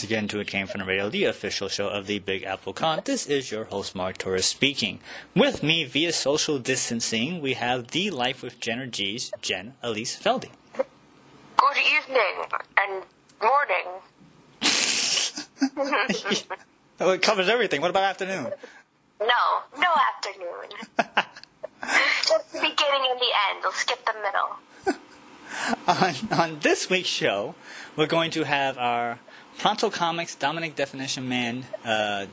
Once again to It Came From the Radio, the official show of the Big Apple Con. This is your host, Mark Torres, speaking. With me via social distancing, we have the Life with Jenner G's, Jen Elise Feldy. Good evening and morning. Oh, it covers everything. What about afternoon? No, no afternoon. Just the beginning and the end. We'll skip the middle. on, on this week's show, we're going to have our Pronto Comics Dominic Definition Man, uh,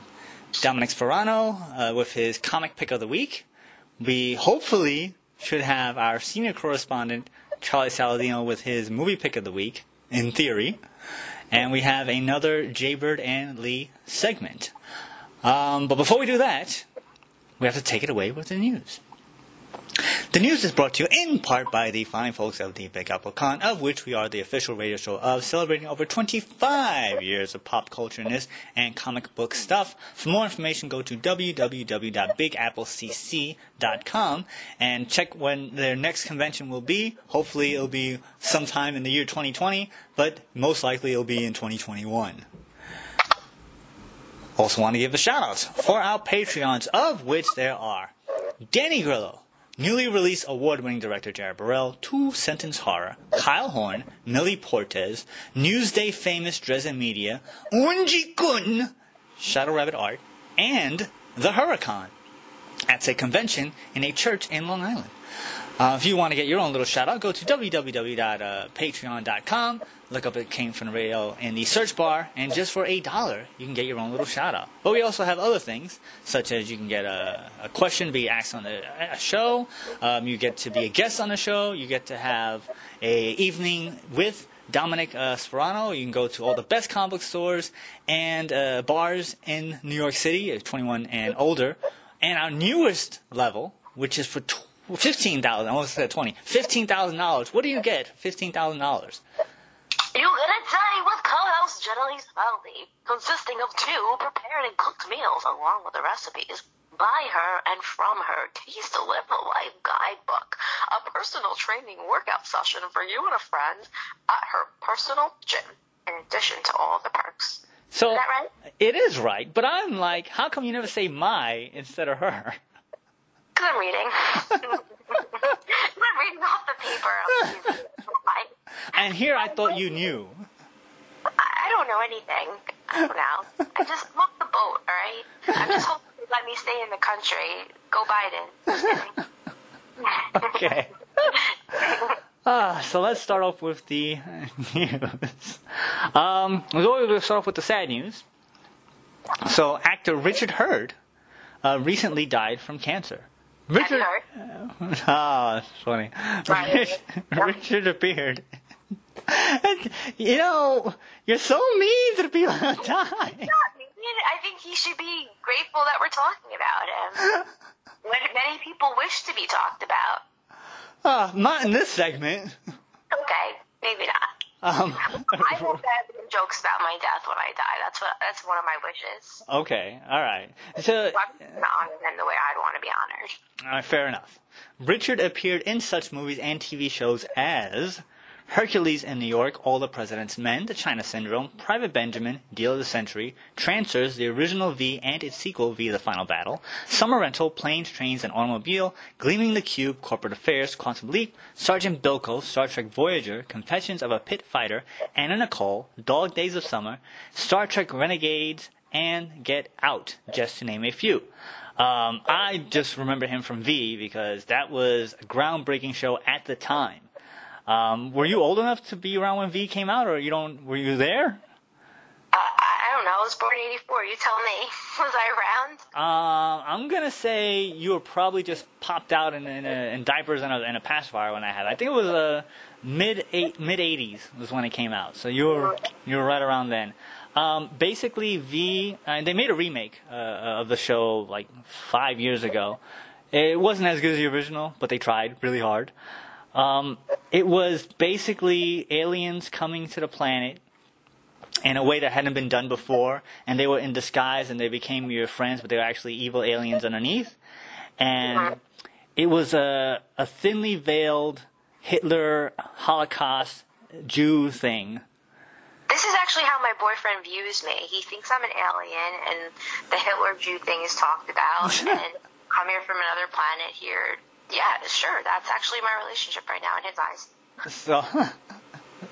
Dominic Sperano, uh, with his comic pick of the week. We hopefully should have our senior correspondent, Charlie Saladino, with his movie pick of the week, in theory. And we have another Jaybird and Lee segment. Um, but before we do that, we have to take it away with the news. The news is brought to you in part by the fine folks of the Big Apple Con, of which we are the official radio show of, celebrating over 25 years of pop cultureness and comic book stuff. For more information, go to www.bigapplecc.com and check when their next convention will be. Hopefully, it'll be sometime in the year 2020, but most likely it'll be in 2021. Also, want to give a shout out for our Patreons, of which there are Danny Grillo, newly released award winning director Jared Burrell, Two Sentence Horror, Kyle Horn, Millie Portes, Newsday famous Dresden Media, Unji Kun, Shadow Rabbit Art, and The Huracan at a convention in a church in Long Island. Uh, if you want to get your own little shout out, go to www.patreon.com. Look up It Came From Radio in the search bar, and just for a dollar, you can get your own little shout out. But we also have other things, such as you can get a, a question be asked on the a show, um, you get to be a guest on the show, you get to have a evening with Dominic uh, Sperano. You can go to all the best comic book stores and uh, bars in New York City, uh, 21 and older. And our newest level, which is for fifteen thousand. I almost said twenty. Fifteen thousand dollars. What do you get? Fifteen thousand dollars. You get a day with co-host Speldy, consisting of two prepared and cooked meals along with the recipes. By her and from her, Taste to Live the Life guidebook, a personal training workout session for you and a friend at her personal gym, in addition to all the perks. So Is that right? it is right, but I'm like, how come you never say my instead of her? Because I'm reading. I'm reading off the paper. I'm using it. I, And here I thought you knew. I don't know anything. I don't know. I just walk the boat, alright? I'm just hoping they let me stay in the country. Go Biden. Okay. Ah, so let's start off with the news. Um, we're going to start off with the sad news. So, actor Richard Herd uh, recently died from cancer. Richard, ah, that's funny. Right. Richard appeared. You know, you're so mean to the people died. Not. I think he should be grateful that we're talking about him. When many people wish to be talked about. Uh, not in this segment. Okay, maybe not. Um, I hope that jokes about my death when I die. That's what. That's one of my wishes. okay, all right. So, I'm gonna honor the way I'd want to be honored. All right, fair enough. Richard appeared in such movies and TV shows as Hercules in New York, All the President's Men, The China Syndrome, Private Benjamin, Deal of the Century, Trancers, the original V and its sequel V The Final Battle, Summer Rental, Planes, Trains, and Automobile, Gleaming the Cube, Corporate Affairs, Quantum Leap, Sergeant Bilko, Star Trek Voyager, Confessions of a Pit Fighter, Anna Nicole, Dog Days of Summer, Star Trek Renegades, and Get Out, just to name a few. Um, I just remember him from V because that was a groundbreaking show at the time. Um, were you old enough to be around when V came out, or you don't? Were you there? Uh, I don't know. I was born in '84. You tell me. Was I around? Uh, I'm gonna say you were probably just popped out in in, a, in diapers and a, and a pacifier when I had. it. I think it was uh, mid eight, mid 80s was when it came out. So you were you were right around then. Um, basically, V and they made a remake uh, of the show like five years ago. It wasn't as good as the original, but they tried really hard. Um, it was basically aliens coming to the planet in a way that hadn't been done before, and they were in disguise and they became your friends, but they were actually evil aliens underneath. And it was a, a thinly veiled Hitler Holocaust Jew thing. This is actually how my boyfriend views me. He thinks I'm an alien, and the Hitler Jew thing is talked about, and come here from another planet here. Yeah, sure, that's actually my relationship right now in his eyes. So,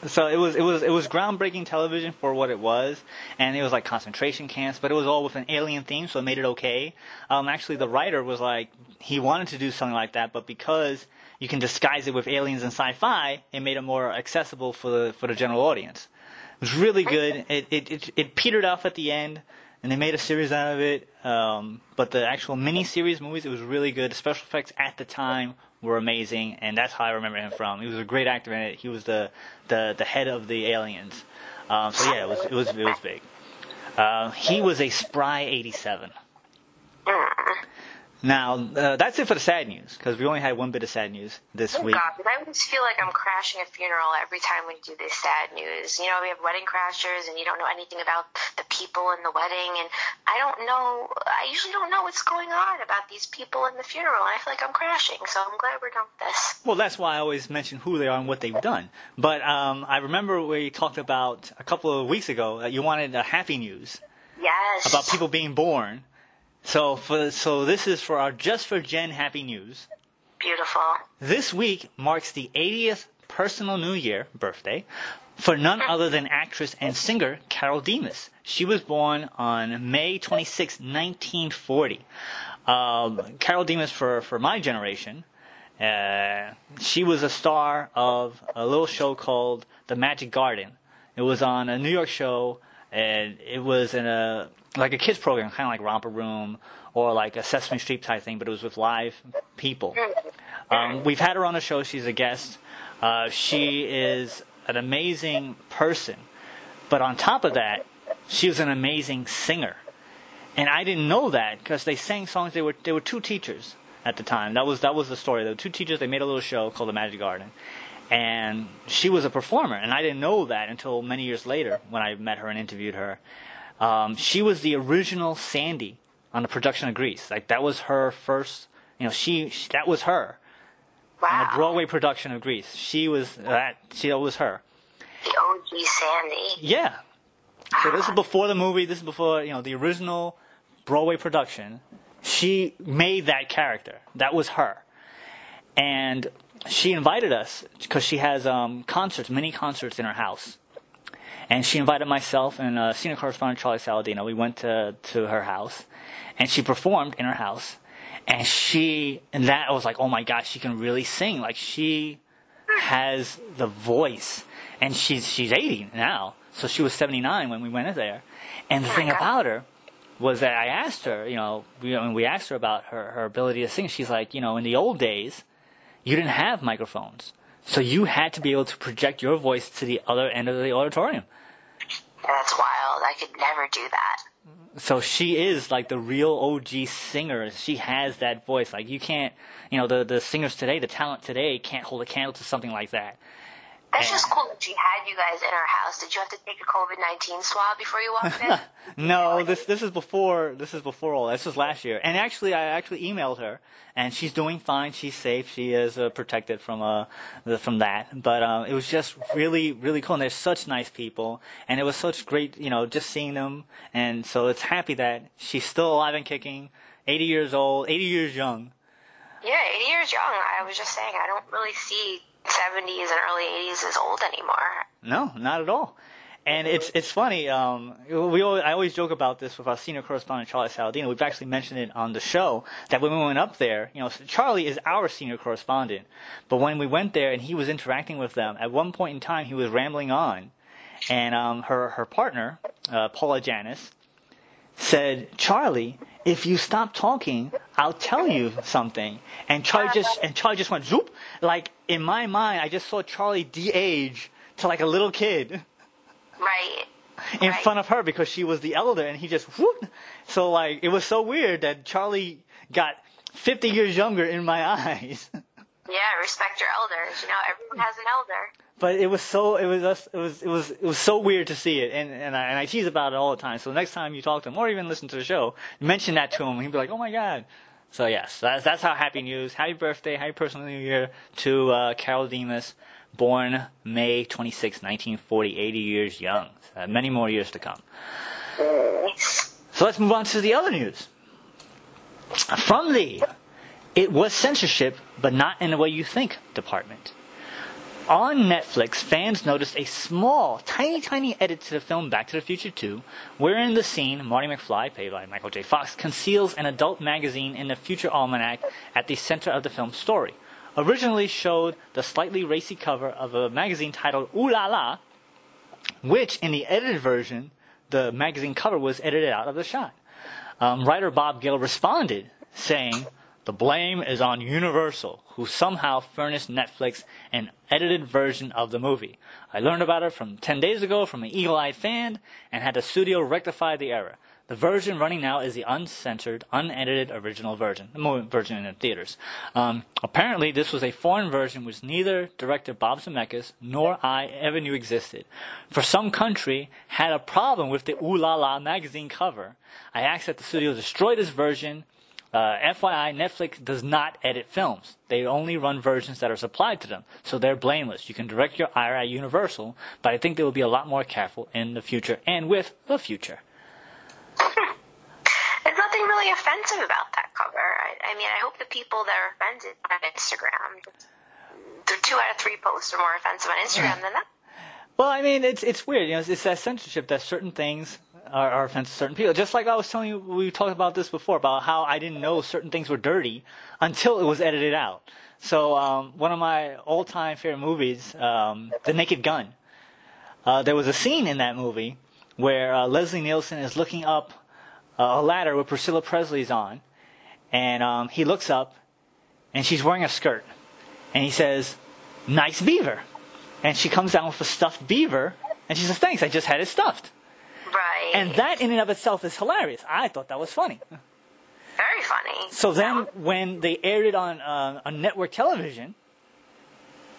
so it was it was it was groundbreaking television for what it was, and it was like concentration camps, but it was all with an alien theme, so it made it okay. Um, actually, the writer was like he wanted to do something like that, but because you can disguise it with aliens and sci-fi, it made it more accessible for the for the general audience. It was really good. It it it, it petered off at the end, and they made a series out of it. Um, but the actual mini series movies, it was really good. The special effects at the time were amazing, and that's how I remember him from. He was a great actor in it. He was the the the head of the aliens. Um, so yeah, it was it was it was big. Uh, he was a spry 87. Now, uh, that's it for the sad news, because we only had one bit of sad news this Oh week. God, I always feel like I'm crashing a funeral every time we do this sad news. You know, we have wedding crashers, and you don't know anything about the people in the wedding, and I don't know. I usually don't know what's going on about these people in the funeral, and I feel like I'm crashing. So I'm glad we're done with this. Well, that's why I always mention who they are and what they've done. But um, I remember we talked about a couple of weeks ago that you wanted a happy news Yes. about people being born. So for so this is for our just for Jen happy news. Beautiful. This week marks the 80th personal New Year birthday for none other than actress and singer Carole Demas. She was born on May 26, 1940. Um, Carole Demas, for, for my generation, uh, she was a star of a little show called The Magic Garden. It was on a New York show, and it was in a like a kids program, kind of like Romper Room or like a Sesame Street type thing, but it was with live people. Um, we've had her on the show. She's a guest. Uh, she is an amazing person, but on top of that, she was an amazing singer. And I didn't know that because they sang songs. They were they were two teachers at the time. That was that was the story. There were two teachers. They made a little show called The Magic Garden, and she was a performer. And I didn't know that until many years later when I met her and interviewed her. Um, she was the original Sandy on the production of Grease. Like that was her first. You know, she, she that was her on Wow. the Broadway production of Grease. She was that. She that was her. The OG Sandy. Yeah. So this is before the movie. This is before you know the original Broadway production. She made that character. That was her, and she invited us because she has um, concerts, many concerts in her house. And she invited myself and uh, senior correspondent Charlie Saladino. We went to to her house, and she performed in her house. And she and that I was like, oh my gosh, she can really sing. Like she has the voice, and she's she's 80 now, so she was 79 when we went in there. And the thing about her was that I asked her, you know, we, when we asked her about her her ability to sing, she's like, you know, in the old days, you didn't have microphones, so you had to be able to project your voice to the other end of the auditorium. That's wild. I could never do that. So she is like the real OG singer. She has that voice. Like you can't, you know, the the singers today, the talent today, can't hold a candle to something like that. That's just cool that she had you guys in her house. Did you have to take a COVID nineteen swab before you walked in? No, this this is before this is before all. This was last year, and actually, I actually emailed her, and she's doing fine. She's safe. She is uh, protected from uh the, from that. But um, it was just really really cool. And they're such nice people, and it was such great, you know, just seeing them. And so it's happy that she's still alive and kicking, 80 years old, 80 years young. yeah, eighty years young. I was just saying, I don't really see seventies and early eighties is old anymore. No, not at all. And it's it's funny. Um, we always, I always joke about this with our senior correspondent Charlie Saladino. We've actually mentioned it on the show that when we went up there, you know, Charlie is our senior correspondent, but when we went there and he was interacting with them, at one point in time he was rambling on, and um, her her partner uh, Paula Janis, said, Charlie, if you stop talking, I'll tell you something. And Charlie just and Charlie just went zoop. Like in my mind, I just saw Charlie de-age to like a little kid Right. in Right. front of her because she was the elder, and he just whoop. So like it was so weird that Charlie got 50 years younger in my eyes. Yeah, respect your elders. You know, everyone has an elder. but it was so it was just- it was it was it was so weird to see it, and and I, and I tease about it all the time. So next time you talk to him or even listen to the show, mention that to him. He'd be like, "Oh my god." So yes, that's that's how happy news. Happy birthday, happy personal new year to uh, Carole Demas, born May 26, 1940, 80 years young. Uh, many more years to come. So let's move on to the other news. From the It Was Censorship, but Not in the Way You Think department. On Netflix, fans noticed a small, tiny, tiny edit to the film Back to the Future 2, wherein the scene, Marty McFly, played by Michael J. Fox, conceals an adult magazine in the Future Almanac at the center of the film's story. Originally showed the slightly racy cover of a magazine titled Ooh La La, which in the edited version, the magazine cover was edited out of the shot. Um, writer Bob Gale responded, saying, The blame is on Universal, who somehow furnished Netflix an edited version of the movie. I learned about it from 10 days ago from an eagle eyed fan and had the studio rectify the error. The version running now is the uncensored, unedited original version, the version in the theaters. Um, apparently, this was a foreign version which neither director Bob Zemeckis nor I ever knew existed. For some country had a problem with the Ooh La La magazine cover. I asked that the studio destroy this version. Uh, FYI, Netflix does not edit films. They only run versions that are supplied to them, so they're blameless. You can direct your ire at Universal, but I think they will be a lot more careful in the future and with the future. There's nothing really offensive about that cover. I, I mean, I hope the people that are offended on Instagram, the two out of three posts are more offensive on Instagram than that. Well, I mean, it's it's weird. You know, it's, it's that censorship that certain things are, are offensive to certain people. Just like I was telling you, we talked about this before about how I didn't know certain things were dirty until it was edited out. So um, one of my all-time favorite movies, um, The Naked Gun. Uh, there was a scene in that movie where uh, Leslie Nielsen is looking up uh, a ladder with Priscilla Presley's on, and um, he looks up, and she's wearing a skirt, and he says, "Nice beaver." And she comes down with a stuffed beaver, and she says, "Thanks, I just had it stuffed." And that in and of itself is hilarious. I thought that was funny. Very funny. So then, when they aired it on uh, on network television,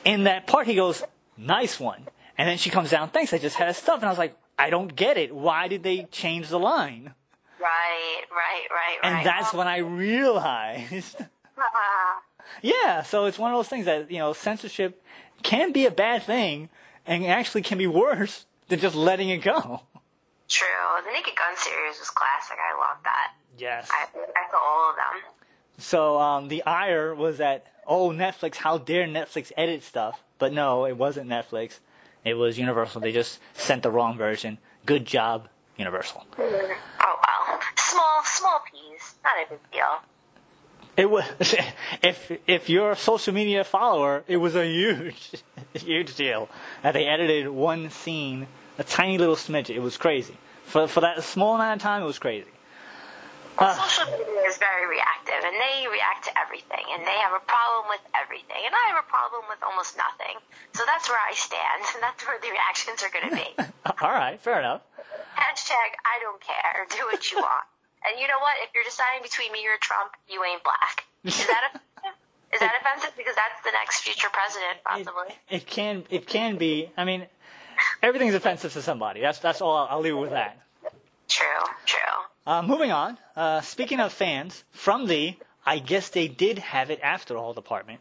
in that part he goes, "Nice one," and then she comes down, "Thanks, I just had it stuffed." And I was like, "I don't get it. Why did they change the line?" Right, right, right, right. And that's when I realized. Ah, yeah, so it's one of those things that you know censorship can be a bad thing, and actually can be worse than just letting it go. True. The Naked Gun series was classic. I love that. Yes. I, I saw all of them. So um, the ire was that, oh, Netflix, how dare Netflix edit stuff? But no, it wasn't Netflix. It was Universal. They just sent the wrong version. Good job, Universal. Oh well. Small, small piece. Not a big deal. It was if if you're a social media follower, it was a huge, huge deal that they edited one scene, a tiny little smidge. It was crazy for for that small amount of time. It was crazy. Well, social media is very reactive, and they react to everything, and they have a problem with everything, and I have a problem with almost nothing. So that's where I stand, and that's where the reactions are going to be. All right, fair enough. Hashtag I don't care. Do what you want. And you know what? If you're deciding between me or Trump, you ain't black. Is that offensive? Is that offensive? Because that's the next future president, possibly. It, it can it can be. I mean, everything's offensive to somebody. That's that's all. I'll, I'll leave it with that. True, true. Uh, moving on. Uh, speaking of fans, from the I guess they did have it after all department,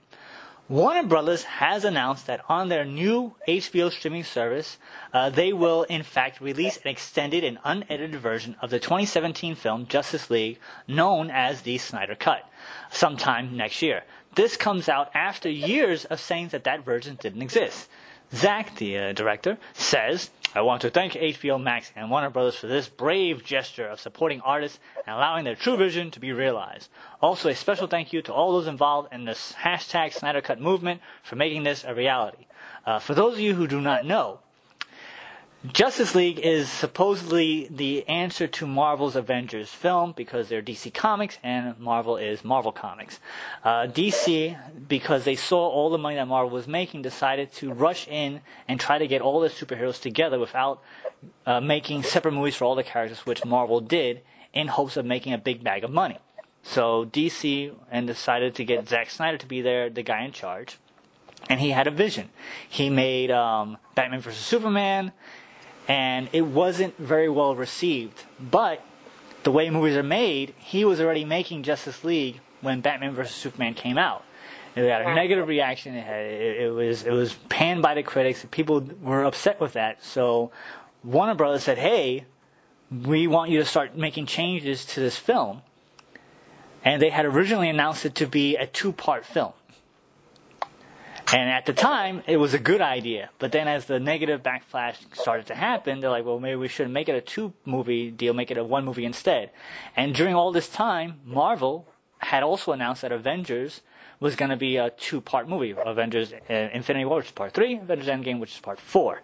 Warner Brothers has announced that on their new HBO streaming service, uh, they will in fact release an extended and unedited version of the 2017 film Justice League, known as the Snyder Cut, sometime next year. This comes out after years of saying that that version didn't exist. Zack, the uh, director, says, I want to thank HBO Max and Warner Brothers for this brave gesture of supporting artists and allowing their true vision to be realized. Also, a special thank you to all those involved in this hashtag Snyder Cut movement for making this a reality. Uh, for those of you who do not know, Justice League is supposedly the answer to Marvel's Avengers film because they're DC Comics and Marvel is Marvel Comics. Uh, DC, because they saw all the money that Marvel was making, decided to rush in and try to get all the superheroes together without uh, making separate movies for all the characters, which Marvel did in hopes of making a big bag of money. So DC and decided to get Zack Snyder to be there, the guy in charge, and he had a vision. He made um, Batman vs Superman and it wasn't very well received. But the way movies are made, he was already making Justice League when Batman vs Superman came out. It had a negative reaction. It, had, it, it, was it was panned by the critics. People were upset with that. So Warner Brothers said, "Hey, we want you to start making changes to this film." And they had originally announced it to be a two-part film. And at the time, it was a good idea. But then as the negative backlash started to happen, they're like, well, maybe we shouldn't make it a two movie deal, make it a one movie instead. And during all this time, Marvel had also announced that Avengers was going to be a two part movie Avengers uh, Infinity War, which is part three, Avengers Endgame, which is part four.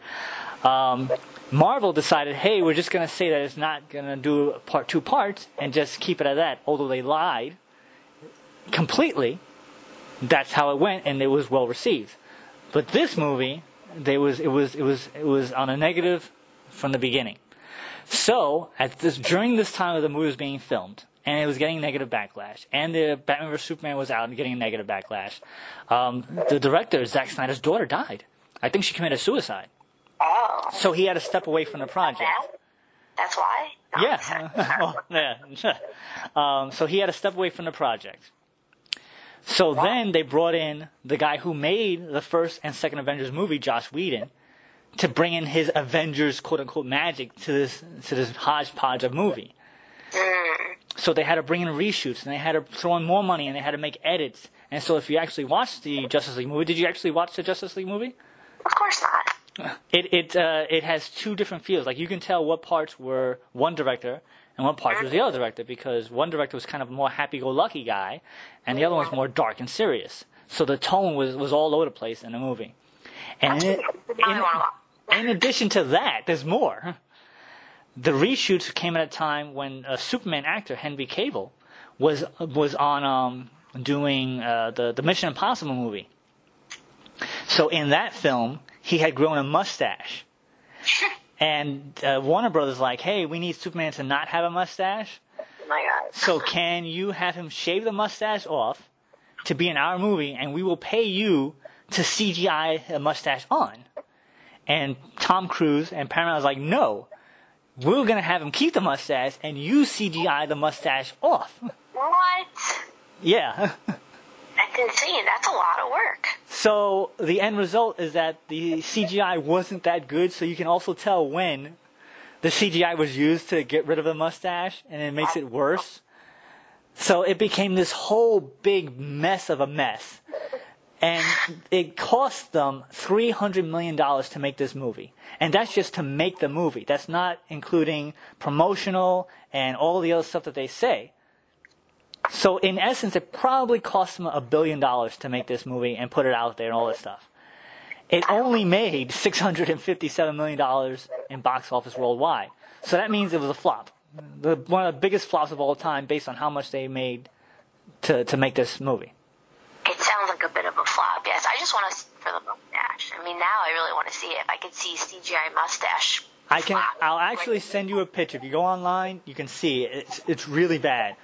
Um, Marvel decided, hey, we're just going to say that it's not going to do part two parts and just keep it at that, although they lied completely that's how it went, and it was well received. But this movie, they was it was it was it was on a negative from the beginning. So at this during this time of the movie was being filmed, and it was getting negative backlash, and the Batman vs Superman was out and getting negative backlash. Um, the director, Zack Snyder's daughter, died. I think she committed suicide. Oh. So he had to step away from the project. That's why. No, yeah. yeah. um, so he had to step away from the project. So then they brought in the guy who made the first and second Avengers movie, Josh Whedon, to bring in his Avengers quote unquote magic to this to this hodgepodge of movie. So they had to bring in reshoots and they had to throw in more money and they had to make edits. And so if you actually watched the Justice League movie, did you actually watch the Justice League movie? Of course not. It it uh, it has two different feels. Like you can tell what parts were one director and what parts was the other director because one director was kind of a more happy-go-lucky guy, and the other one was more dark and serious. So the tone was was all over the place in the movie. And in, in, in addition to that, there's more. The reshoots came at a time when a Superman actor Henry Cavill was was on um, doing uh, the the Mission Impossible movie. So in that film, he had grown a mustache. And uh, Warner Brothers like, hey, we need Superman to not have a mustache. Oh my God. So can you have him shave the mustache off to be in our movie, and we will pay you to CGI a mustache on? And Tom Cruise and Paramount was like, no, we're gonna have him keep the mustache, and you CGI the mustache off. What? Yeah. That's insane. That's a lot of work. So the end result is that the CGI wasn't that good, so you can also tell when the CGI was used to get rid of the mustache, and it makes it worse. So it became this whole big mess of a mess. And it cost them $300 million to make this movie. And that's just to make the movie. That's not including promotional and all the other stuff that they say. So in essence, it probably cost them a billion dollars to make this movie and put it out there and all this stuff. It only made $657 million in box office worldwide. So that means it was a flop. The, one of the biggest flops of all time based on how much they made to, to make this movie. It sounds like a bit of a flop, yes. I just want to see for the mustache. I mean, now I really want to see it. If I could see CGI mustache. I can. flop. I'll actually send you a picture. If you go online, you can see it. It's it's really bad.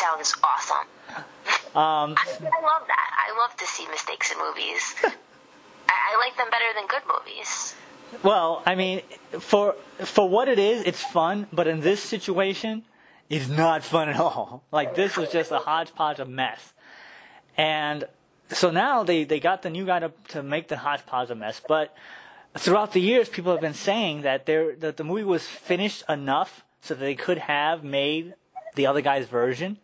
Sounds awesome. Um, I, I love that. I love to see mistakes in movies. I, I like them better than good movies. Well, I mean, for for what it is, it's fun. But in this situation, it's not fun at all. Like this was just a hodgepodge of mess. And so now they they got the new guy to to make the hodgepodge a mess. But throughout the years, people have been saying that there that the movie was finished enough so that they could have made the other guy's version.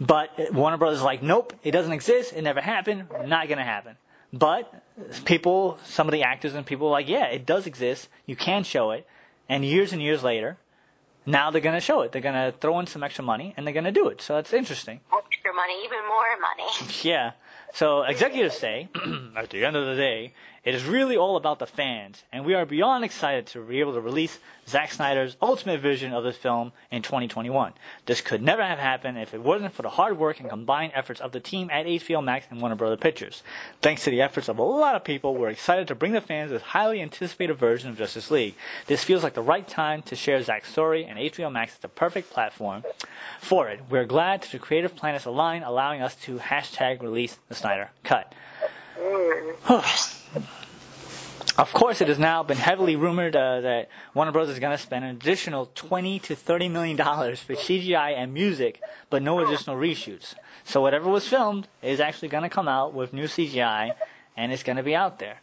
But Warner Brothers is like, nope, it doesn't exist. It never happened. Not gonna happen. But people, some of the actors and people are like, yeah, it does exist. You can show it. And years and years later, now they're gonna show it. They're gonna throw in some extra money and they're gonna do it. So that's interesting. Extra money, even more money. Yeah. So executives say, at the end of the day, It is really all about the fans, and we are beyond excited to be able to release Zack Snyder's ultimate vision of this film in 2021. This could never have happened if it wasn't for the hard work and combined efforts of the team at HBO Max and Warner Bros. Pictures. Thanks to the efforts of a lot of people, we're excited to bring the fans this highly anticipated version of Justice League. This feels like the right time to share Zack's story, and HBO Max is the perfect platform for it. We're glad to the creative planets align, allowing us to hashtag release the Snyder Cut. Of course, it has now been heavily rumored uh, that Warner Bros. is going to spend an additional 20 to 30 million dollars for CGI and music, but no additional reshoots. So whatever was filmed is actually going to come out with new CGI, and it's going to be out there.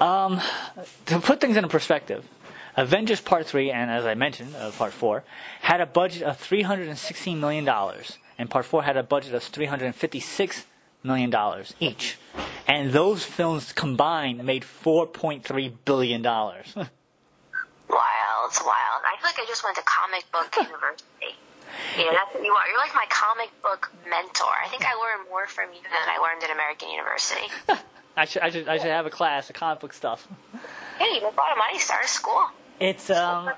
Um, to put things into perspective, Avengers Part 3, and as I mentioned, uh, Part 4, had a budget of $316 million, and Part 4 had a budget of $356 million dollars each. And those films combined made $4.3 billion. Wild, it's wild. I feel like I just went to comic book university. You know, that's what you are. You're like my comic book mentor. I think I learned more from you than I learned at American University. I should, I should, I should have a class of comic book stuff. Hey, you make a lot of money. Start a school. It's um,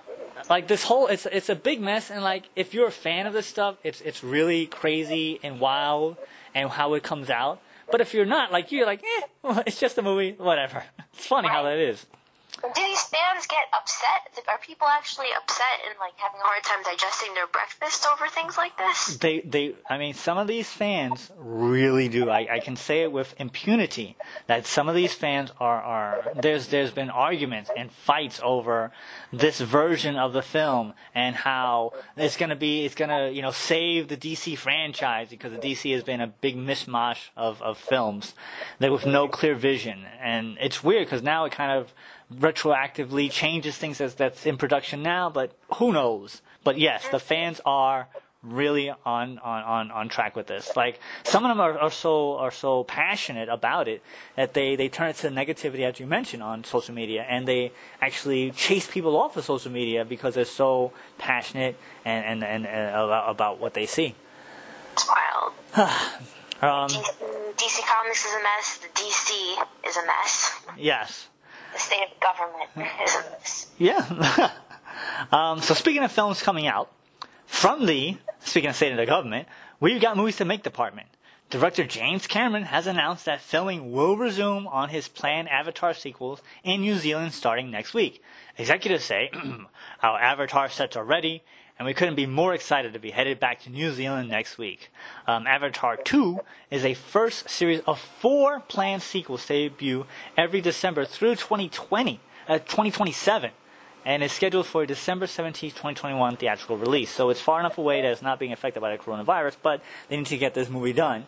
like this whole, it's it's a big mess, and like if you're a fan of this stuff, it's it's really crazy and wild, and how it comes out. But if you're not, like you're like, eh, well, it's just a movie, whatever. It's funny how that is. Do these fans get upset? Are people actually upset and like having a hard time digesting their breakfast over things like this? They, they, I mean, some of these fans really do. I, I can say it with impunity that some of these fans are, are, there's, there's been arguments and fights over this version of the film and how it's gonna be, it's gonna, you know, save the DC franchise because the DC has been a big mishmash of, of films that with no clear vision. And it's weird because now it kind of, retroactively changes things as that's in production now, but who knows? But yes, the fans are really on, on, on, on track with this. Like some of them are, are so are so passionate about it that they, they turn it to negativity as you mentioned on social media and they actually chase people off of social media because they're so passionate and, and, and, and about, about what they see. It's wild. Um, DC, DC Comics is a mess. The DC is a mess. yes. The state of government is. Yeah. um, so speaking of films coming out, from the, speaking of state of the government, we've got movies to make department. Director James Cameron has announced that filming will resume on his planned Avatar sequels in New Zealand starting next week. Executives say, our Avatar sets are ready, and we couldn't be more excited to be headed back to New Zealand next week. Um, Avatar 2 is a first series of four planned sequels to debut every December through 2020, uh, 2027, and is scheduled for a December 17, 2021 theatrical release. So it's far enough away that it's not being affected by the coronavirus, but they need to get this movie done.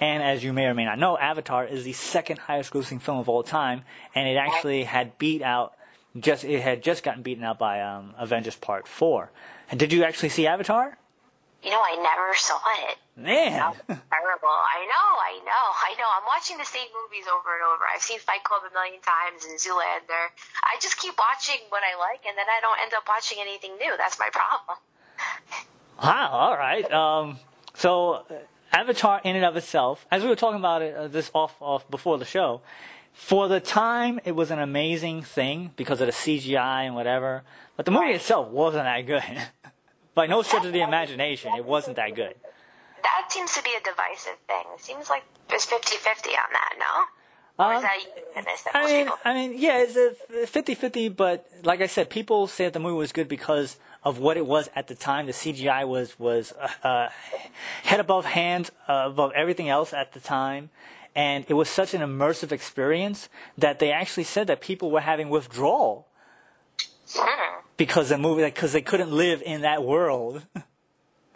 And as you may or may not know, Avatar is the second highest grossing film of all time, and it actually had beat out just it had just gotten beaten out by um, Avengers Part Four. And did you actually see Avatar? You know, I never saw it. Man, Terrible. I know, I know, I know. I'm watching the same movies over and over. I've seen Fight Club a million times and Zoolander. I just keep watching what I like, and then I don't end up watching anything new. That's my problem. wow. All right. Um, so uh, Avatar, in and of itself, as we were talking about it uh, this off off before the show, for the time it was an amazing thing because of the CGI and whatever. But the movie itself wasn't that good. By no stretch of the imagination, it wasn't that good. That seems to be a divisive thing. It seems like there's 50-50 on that, no? Or is Um, that unanimous that I mean, people? I mean, yeah, it's a 50-50, but like I said, people say that the movie was good because of what it was at the time. The CGI was was uh, uh, head above hands uh, above everything else at the time, and it was such an immersive experience that they actually said that people were having withdrawal because the movie because they couldn't live in that world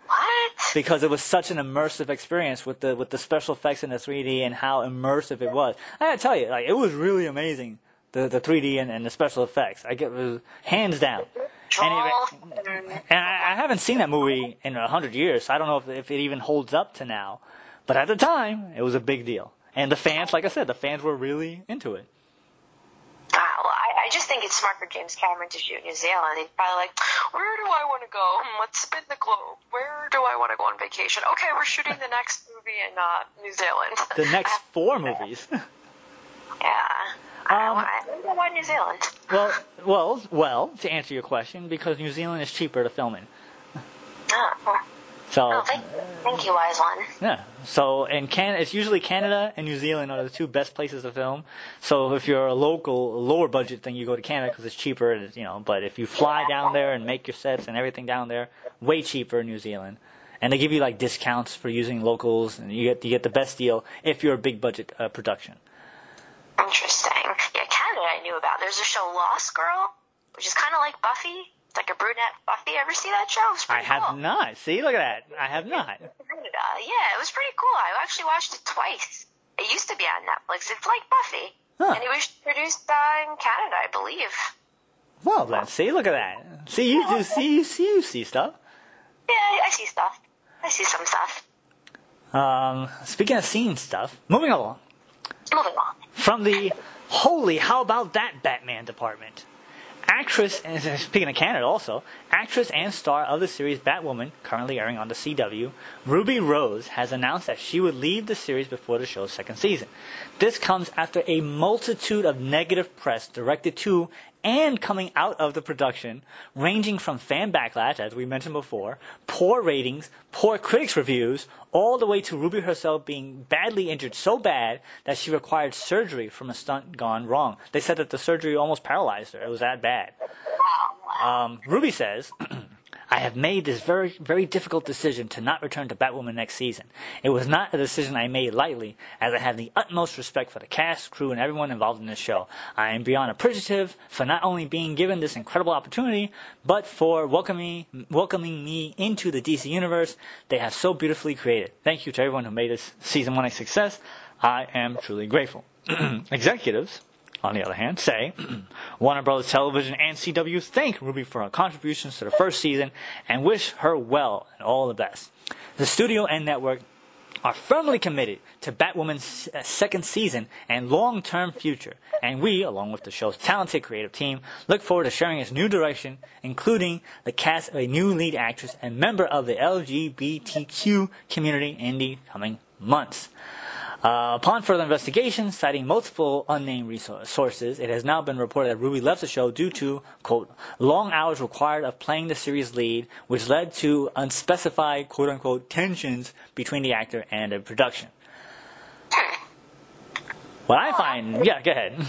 What? because it was such an immersive experience with the with the special effects in the 3D and how immersive it was. I gotta tell you, like it was really amazing. The the 3D and, and the special effects, I get hands down. And, it, and I, I haven't seen that movie in a hundred years, so I don't know if, if it even holds up to now. But at the time, it was a big deal, and the fans, like I said, the fans were really into it. Ah, well, I, I just think it's smart for James Cameron to shoot New Zealand. He's probably like, where do I want to go? Hmm, let's spin the globe. Where do I want to go on vacation? Okay, we're shooting the next movie in uh, New Zealand. The next four movies. yeah. Um, I don't want New Zealand. well, well, well. To answer your question, because New Zealand is cheaper to film in. Oh, So oh, thank, thank you, wise one. yeah. So in Can, it's usually Canada and New Zealand are the two best places to film. So if you're a local, lower budget thing, you go to Canada because it's cheaper. and it's, You know, but if you fly down there and make your sets and everything down there, way cheaper in New Zealand. And they give you like discounts for using locals, and you get you get the best deal if you're a big budget uh, production. Interesting. Yeah, Canada I knew about. There's a show Lost Girl, which is kind of like Buffy. It's like a brunette Buffy. Ever see that show? It's I pretty have cool. not. See, look at that. I have not. Canada. Yeah, it was pretty cool. I actually watched it twice. It used to be on Netflix. It's like Buffy. Huh. And it was produced uh, in Canada, I believe. Well, then, see, look at that. See, you do see, you see, you see stuff. Yeah, I- I see stuff. I see some stuff. Um, speaking of seeing stuff, moving along Moving on. from the holy, how about that Batman department? Actress, and speaking of Canada also, actress and star of the series Batwoman, currently airing on the CW, Ruby Rose has announced that she would leave the series before the show's second season. This comes after a multitude of negative press directed to and coming out of the production, ranging from fan backlash, as we mentioned before, poor ratings, poor critics' reviews, all the way to Ruby herself being badly injured so bad that she required surgery from a stunt gone wrong. They said that the surgery almost paralyzed her. It was that bad. Um, Ruby says, I have made this very, very difficult decision to not return to Batwoman next season. It was not a decision I made lightly, as I have the utmost respect for the cast, crew, and everyone involved in this show. I am beyond appreciative for not only being given this incredible opportunity, but for welcoming, welcoming me into the DC universe they have so beautifully created. Thank you to everyone who made this season one a success. I am truly grateful. Executives, on the other hand, say Warner Brothers Television and CW thank Ruby for her contributions to the first season and wish her well and all the best. The studio and network are firmly committed to Batwoman's uh, second season and long-term future, and we, along with the show's talented creative team, look forward to sharing its new direction, including the cast of a new lead actress and member of the LGBTQ community in the coming months. Uh, upon further investigation, citing multiple unnamed resource- sources, it has now been reported that Ruby left the show due to, quote, long hours required of playing the series lead, which led to unspecified, quote unquote, tensions between the actor and the production. What I find, yeah, go ahead.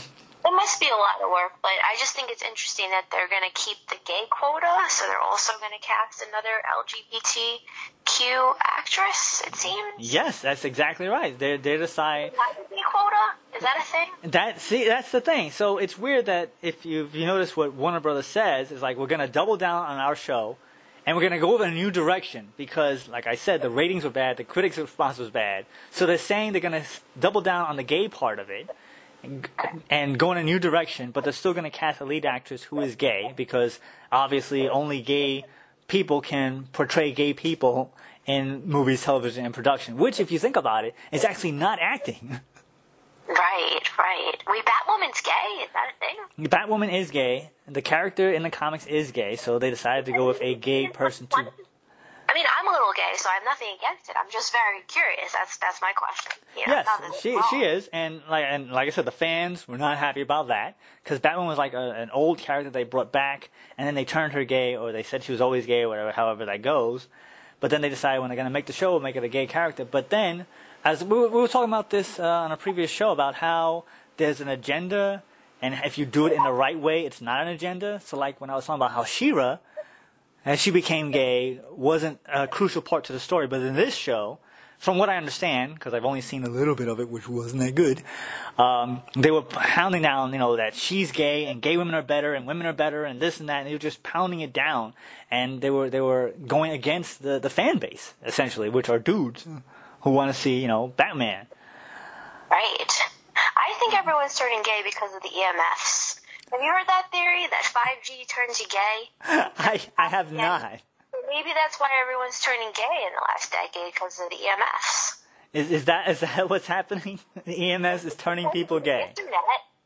It must be a lot of work, but I just think it's interesting that they're going to keep the gay quota, so they're also going to cast another LGBTQ actress, it seems. Yes, that's exactly right. They they decide Is gay quota? Is that a thing? That see, that's the thing. So it's weird that if you if you notice what Warner Brothers says is like we're gonna double down on our show, and we're gonna go in a new direction because, like I said, the ratings were bad, the critics' response was bad. So they're saying they're gonna double down on the gay part of it, and, go in a new direction. But they're still gonna cast a lead actress who is gay because obviously only gay people can portray gay people in movies, television, and production. Which, if you think about it, is actually not acting. Right, right. Wait, Batwoman's gay? Is that a thing? Batwoman is gay. The character in the comics is gay, so they decided to go with a gay person too. I mean, I'm a little gay, so I have nothing against it. I'm just very curious. That's that's my question. You know, Yes, she wrong. she is, and like and like I said, the fans were not happy about that because Batwoman was like a, an old character they brought back, and then they turned her gay, or they said she was always gay, or whatever, however that goes. But then they decided when they're going to make the show, make it a gay character. But then, as we were, we were talking about this uh, on a previous show about how there's an agenda, and if you do it in the right way, it's not an agenda. So like when I was talking about how Shira, as she became gay, wasn't a crucial part to the story, but in this show, from what I understand, because I've only seen a little bit of it, which wasn't that good, um, they were pounding down, you know, that she's gay and gay women are better and women are better and this and that, and they were just pounding it down, and they were they were going against the the fan base essentially, which are dudes who want to see, you know, Batman. Right. I think everyone's turning gay because of the EMFs. Have you heard that theory that 5G turns you gay? I I have not. Maybe that's why everyone's turning gay in the last decade because of the EMFs. Is is that is that what's happening? The EMS is turning people gay. Internet.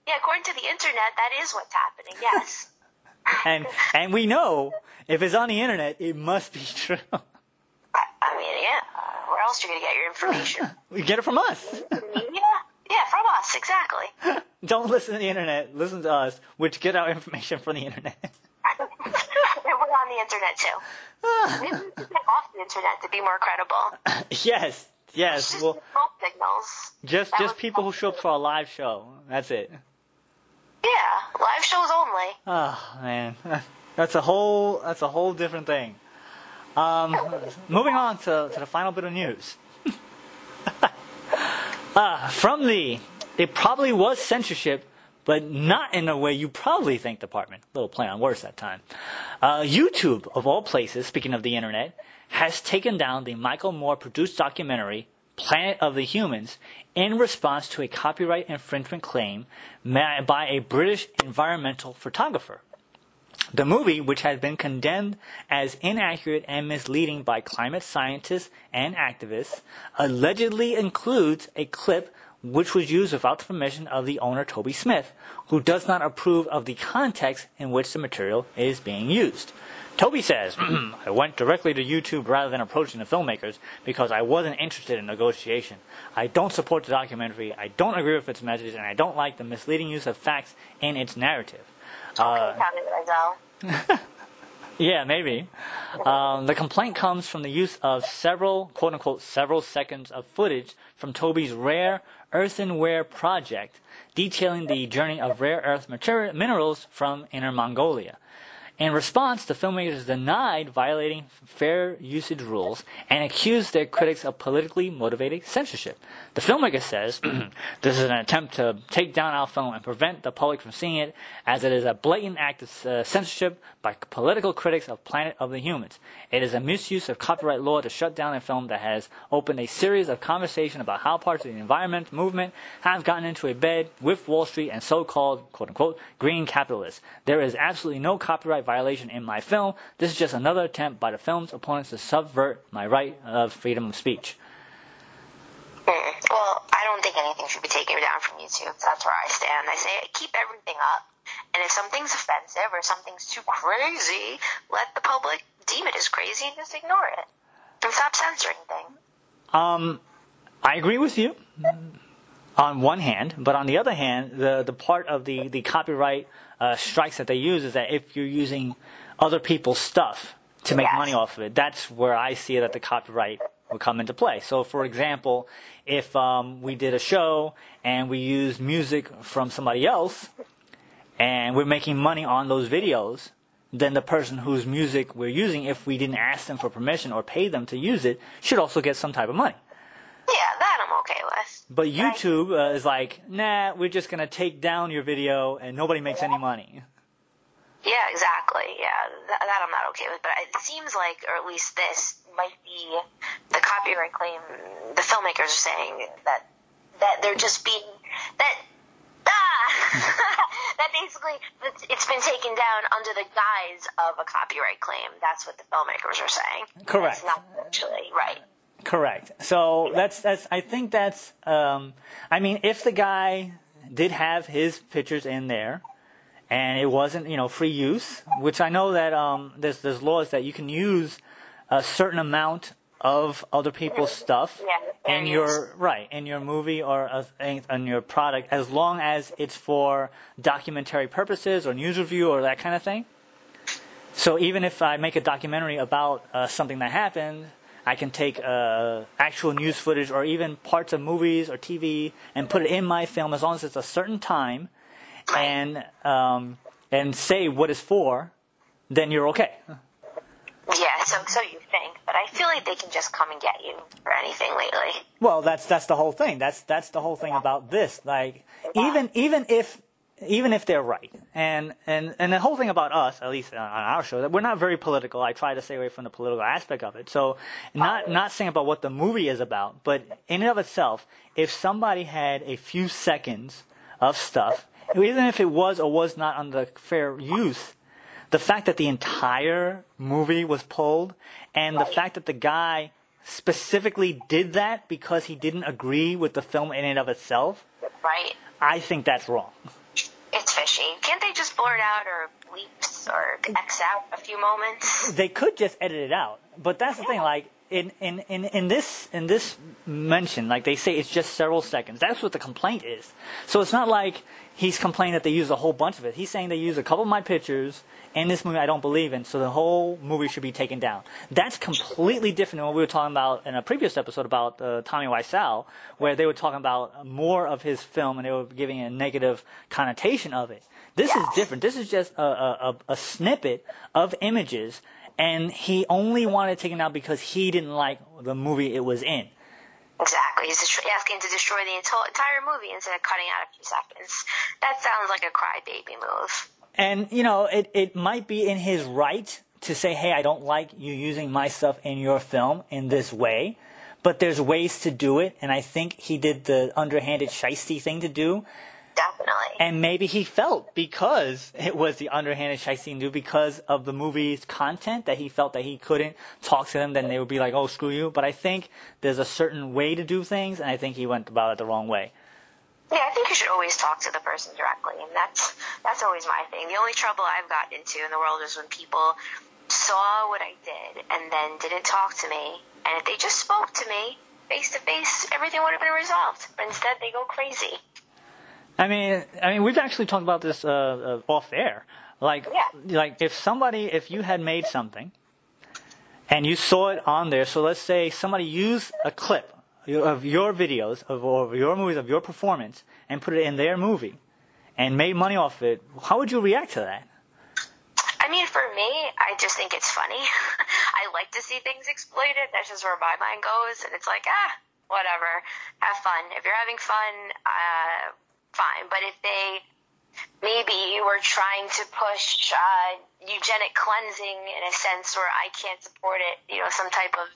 Yeah, according to the internet, that is what's happening. Yes. and and we know if it's on the internet, it must be true. I, I mean, yeah. Where else are you gonna get your information? we get it from us. Media? Yeah, from us. Exactly. Don't listen to the internet. Listen to us, which get our information from the internet. We're on the internet too. Maybe we should get off the internet to be more credible. yes, yes. Just Well, signals. just That just people who show up for our live show. That's it. Yeah, live shows only. Oh man, that's a whole that's a whole different thing. Um, moving on to, to the final bit of news. Uh, from the it probably was censorship, but not in the way you probably think. Department, little play on words that time. Uh, YouTube, of all places, speaking of the internet, has taken down the Michael Moore produced documentary Planet of the Humans in response to a copyright infringement claim by a British environmental photographer. The movie, which has been condemned as inaccurate and misleading by climate scientists and activists, allegedly includes a clip which was used without the permission of the owner Toby Smith, who does not approve of the context in which the material is being used. Toby says, I went directly to YouTube rather than approaching the filmmakers because I wasn't interested in negotiation. I don't support the documentary, I don't agree with its message, and I don't like the misleading use of facts in its narrative. Uh, How did I go? yeah, maybe. Um, the complaint comes from the use of several, quote unquote, several seconds of footage from Toby's rare earthenware project detailing the journey of rare earth minerals from Inner Mongolia. In response, the filmmakers denied violating fair usage rules and accused their critics of politically motivated censorship. The filmmaker says, This is an attempt to take down our film and prevent the public from seeing it, as it is a blatant act of uh, censorship by political critics of Planet of the Humans. It is a misuse of copyright law to shut down a film that has opened a series of conversation about how parts of the environment movement have gotten into a bed with Wall Street and so-called, quote unquote, green capitalists. There is absolutely no copyright violation in my film. This is just another attempt by the film's opponents to subvert my right of freedom of speech. Hmm. Well, I don't think anything should be taken down from YouTube. That's where I stand. I say keep everything up. And if something's offensive or something's too crazy, let the public deem it as crazy and just ignore it. And stop censoring things. Um, I agree with you on one hand, but on the other hand, the the part of the the copyright uh, strikes that they use is that if you're using other people's stuff to make Yes. money off of it, that's where I see that the copyright would come into play. So, for example, if um, we did a show and we used music from somebody else, and we're making money on those videos, then the person whose music we're using, if we didn't ask them for permission or pay them to use it, should also get some type of money. Yeah, that I'm okay with. But YouTube uh, is like, nah, we're just gonna take down your video and nobody makes any money. Yeah, exactly. Yeah, that, that I'm not okay with. But it seems like, or at least this might be the copyright claim. The filmmakers are saying that that they're just being that. Ah, that basically it's- been taken down under the guise of a copyright claim. That's what the filmmakers are saying. Correct. It's not actually right. Correct. So that's that's. I think that's. Um, I mean, if the guy did have his pictures in there, and it wasn't, you know, free use, which I know that um, there's there's laws that you can use a certain amount of other people's stuff Yeah, in your right in your movie or uh, in in your product, as long as it's for documentary purposes or news review or that kind of thing. So even if I make a documentary about uh, something that happened, I can take uh, actual news footage or even parts of movies or TV and put it in my film as long as it's a certain time, and um, and say what it's for. Then you're okay. Yeah, so so you think, but I feel like they can just come and get you for anything lately. Well, that's that's the whole thing. That's that's the whole thing about this. Like even even if even if they're right, and and and the whole thing about us, at least on our show, that we're not very political. I try to stay away from the political aspect of it. So not not saying about what the movie is about, but in and of itself, if somebody had a few seconds of stuff, even if it was or was not under fair use, the fact that the entire movie was pulled and the fact that the guy specifically did that because he didn't agree with the film in and of itself, Right? I think that's wrong. It's fishy. Can't they just blur it out or bleeps or X out a few moments? They could just edit it out, but that's the thing. Like, in, in, in, in this in this mention, like they say, it's just several seconds. That's what the complaint is. So it's not like he's complaining that they use a whole bunch of it. He's saying they use a couple of my pictures in this movie I don't believe in, so the whole movie should be taken down. That's completely different than what we were talking about in a previous episode about uh, Tommy Wiseau, where they were talking about more of his film and they were giving a negative connotation of it. This is different. This is just a, a, a, a snippet of images, and he only wanted it taken out because he didn't like the movie it was in. Exactly. He's asking to destroy the entire movie instead of cutting out a few seconds. That sounds like a crybaby move. And, you know, it, it might be in his right to say, hey, I don't like you using my stuff in your film in this way. But there's ways to do it, and I think he did the underhanded shisty thing to do. Definitely. And maybe he felt because it was the underhanded do because of the movie's content that he felt that he couldn't talk to them, then they would be like, oh, screw you. But I think there's a certain way to do things, and I think he went about it the wrong way. Yeah, I think you should always talk to the person directly, and that's that's always my thing. The only trouble I've gotten into in the world is when people saw what I did and then didn't talk to me. And if they just spoke to me face to face, everything would have been resolved. But instead, they go crazy. I mean, I mean, we've actually talked about this uh, uh, off air. Like, Yeah. like if somebody, if you had made something, and you saw it on there, so let's say somebody used a clip of your videos of, of your movies of your performance and put it in their movie, and made money off it, how would you react to that? I mean, for me, I just think it's funny. I like to see things exploited. That's just where my mind goes, and it's like, ah, whatever. Have fun. If you're having fun, uh, fine. But if they maybe you were trying to push uh, eugenic cleansing in a sense where I can't support it, you know, some type of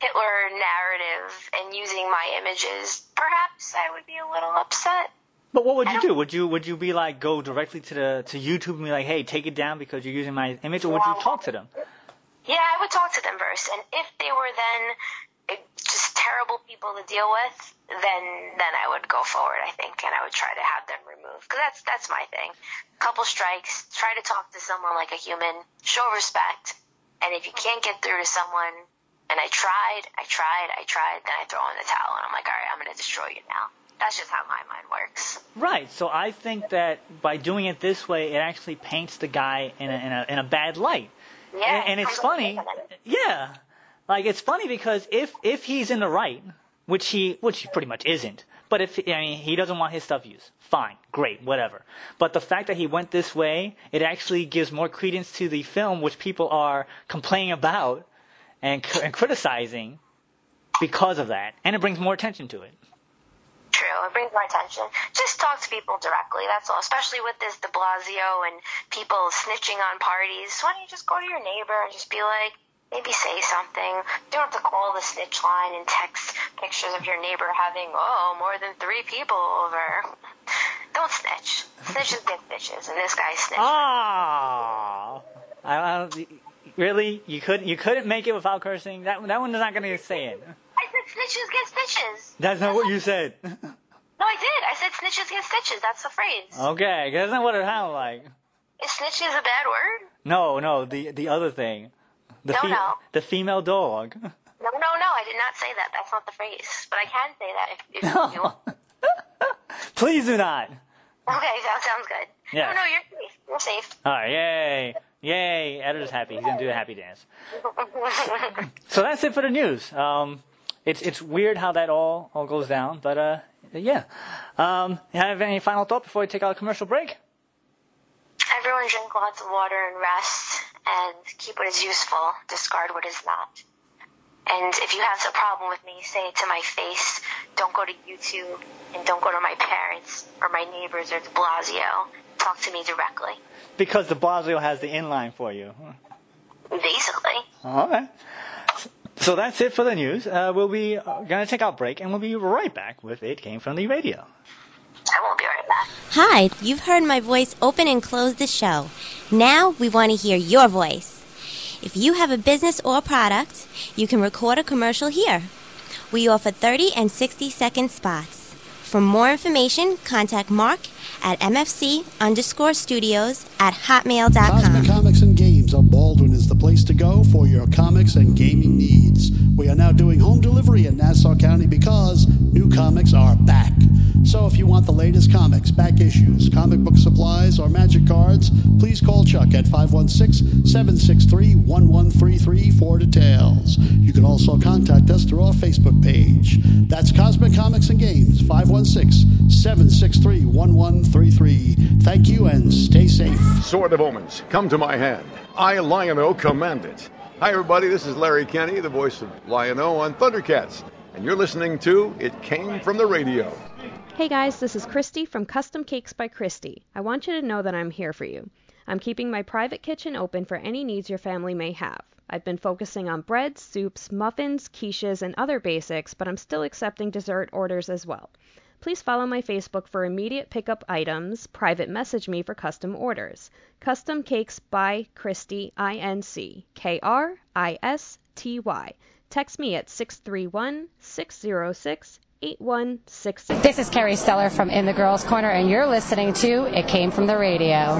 Hitler narrative and using my images, perhaps I would be a little upset. But what would you don't- Would you would you be like go directly to the to YouTube and be like, hey, take it down because you're using my image, or would you talk to them? Yeah, I would talk to them first, and if they were then just terrible people to deal with, then then I would go forward. I think, and I would try to have them removed because that's that's my thing. Couple strikes, try to talk to someone like a human, show respect, and if you can't get through to someone, and I tried, I tried, I tried, then I throw in the towel, and I'm like, all right, I'm going to destroy you now. That's just how my mind works. Right. So I think that by doing it this way, it actually paints the guy in a in a, in a bad light. Yeah, and, and it's funny. looking at it. Yeah, like it's funny because if if he's in the right, which he which he pretty much isn't, but if I mean he doesn't want his stuff used, fine, great, whatever. But the fact that he went this way, it actually gives more credence to the film, which people are complaining about and and criticizing because of that, and it brings more attention to it. True, it brings more attention. Just talk to people directly, that's all. Especially with this de Blasio and people snitching on parties. Why don't you just go to your neighbor and just be like, maybe say something. You don't have to call the snitch line and text pictures of your neighbor having, oh, more than three people over. Don't snitch. Snitches get bitches, and this guy snitched. Ah, I, I, really, you couldn't you couldn't make it without cursing. That that one's not gonna say it. I said snitches get stitches. That's not what you said. No, I did. I said snitches get stitches. That's the phrase. okay, that's not what it sounded like. Is snitches a bad word? No, no, the the other thing, the No, no. the female dog. No, no, no. I did not say that. That's not the phrase. But I can say that if, if you want. Please do not. Okay, that sounds good. Yeah. No, no, you're safe. You're safe. All right, yay, yay! Editor's happy. He's gonna do a happy dance. So that's it for the news. Um, it's it's weird how that all all goes down, but uh, yeah. Um, you have any final thought before we take our commercial break? Everyone drink lots of water and rest, and keep what is useful. Discard what is not. And if you have a problem with me, say it to my face. Don't go to YouTube, and don't go to my parents or my neighbors or De Blasio. Talk to me directly. Because the Blasio has the inline for you. Basically. All right. So that's it for the news. Uh, we'll be uh, gonna take our break, and we'll be right back with it came from the radio. I won't be right back. Hi, you've heard my voice open and close the show. Now we want to hear your voice. If you have a business or product, you can record a commercial here. We offer 30 and 60 second spots. For more information, contact Mark at mfc underscore studios at hotmail.com. Cosmic Comics and Games of Baldwin the place to go for your comics and gaming needs. We are now doing home delivery in Nassau County because new comics are back. So if you want the latest comics, back issues, comic book supplies, or magic cards, please call Chuck at 516 763 1133 for details. You can also contact us through our Facebook page. That's Cosmic Comics and Games, 516 763 1133. Thank you and stay safe. Sword of Omens, come to my hand. I, Lion-O, command it. Hi, everybody. This is Larry Kenney, the voice of Lion-O on Thundercats. And you're listening to It Came From the Radio. Hey guys, this is Christy from Custom Cakes by Christy. I want you to know that I'm here for you. I'm keeping my private kitchen open for any needs your family may have. I've been focusing on breads, soups, muffins, quiches, and other basics, but I'm still accepting dessert orders as well. Please follow my Facebook for immediate pickup items, private message me for custom orders. Custom Cakes by Christy, I N C K R I S T Y. Text me at 631 606 8166. This is Carrie Steller from In the Girls Corner, and you're listening to It Came From the Radio.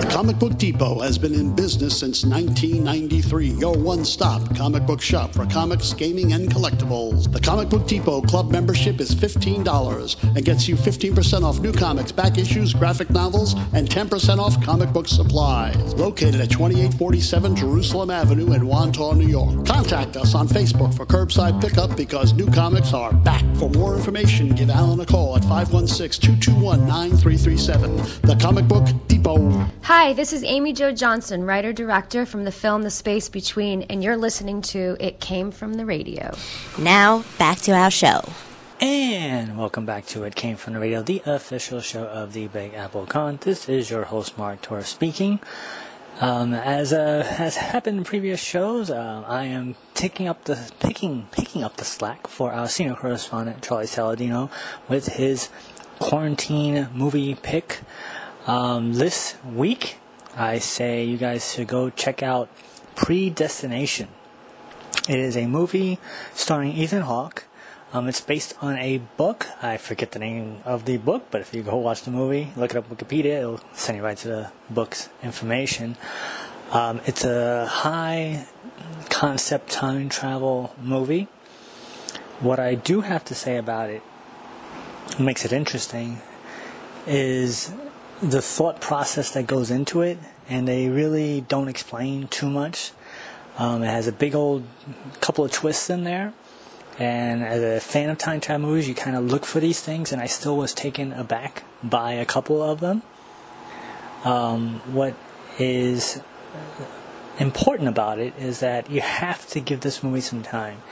The Comic Book Depot has been in business since 1993. Your one stop comic book shop for comics, gaming, and collectibles. The Comic Book Depot club membership is $15 and gets you 15% off new comics, back issues, graphic novels, and 10% off comic book supplies. Located at 2847 Jerusalem Avenue in Wantagh, New York. Contact us on Facebook for curbside pickup because new comics are back. For more information, give Alan a call at 516-221-9337. The Comic Book Depot. Hi, this is Amy Jo Johnson, writer director from the film The Space Between, and you're listening to It Came From the Radio. Now, back to our show. And welcome back to It Came From the Radio, the official show of the Big Apple Con. This is your host, Mark Torres, speaking. Um, as uh, has happened in previous shows, uh, I am taking up the picking picking up the slack for our senior correspondent Charlie Saladino with his quarantine movie pick. Um, this week, I say you guys should go check out Predestination. It is a movie starring Ethan Hawke. Um, it's based on a book. I forget the name of the book, but if you go watch the movie, look it up Wikipedia, it'll send you right to the book's information. Um, it's a high concept time travel movie. What I do have to say about it, makes it interesting, is the thought process that goes into it, and they really don't explain too much. Um, it has a big old couple of twists in there and as a fan of time travel movies, you kind of look for these things, and I still was taken aback by a couple of them. Um, what is important about it is that you have to give this movie some time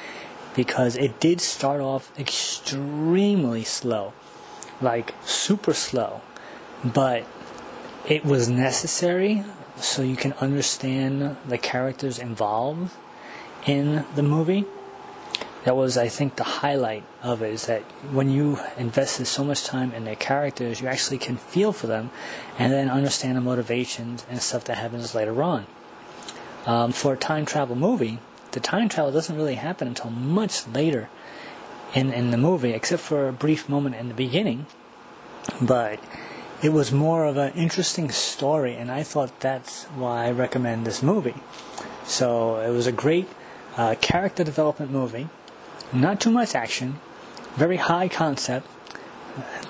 because it did start off extremely slow, like super slow, but it was necessary so you can understand the characters involved in the movie that was I think the highlight of it is that when you invested so much time in their characters, you actually can feel for them, and then understand the motivations and stuff that happens later on. Um, for a time travel movie, the time travel doesn't really happen until much later in in the movie, except for a brief moment in the beginning. But it was more of an interesting story, and I thought that's why I recommend this movie. So it was a great uh, character development movie not too much action, very high concept,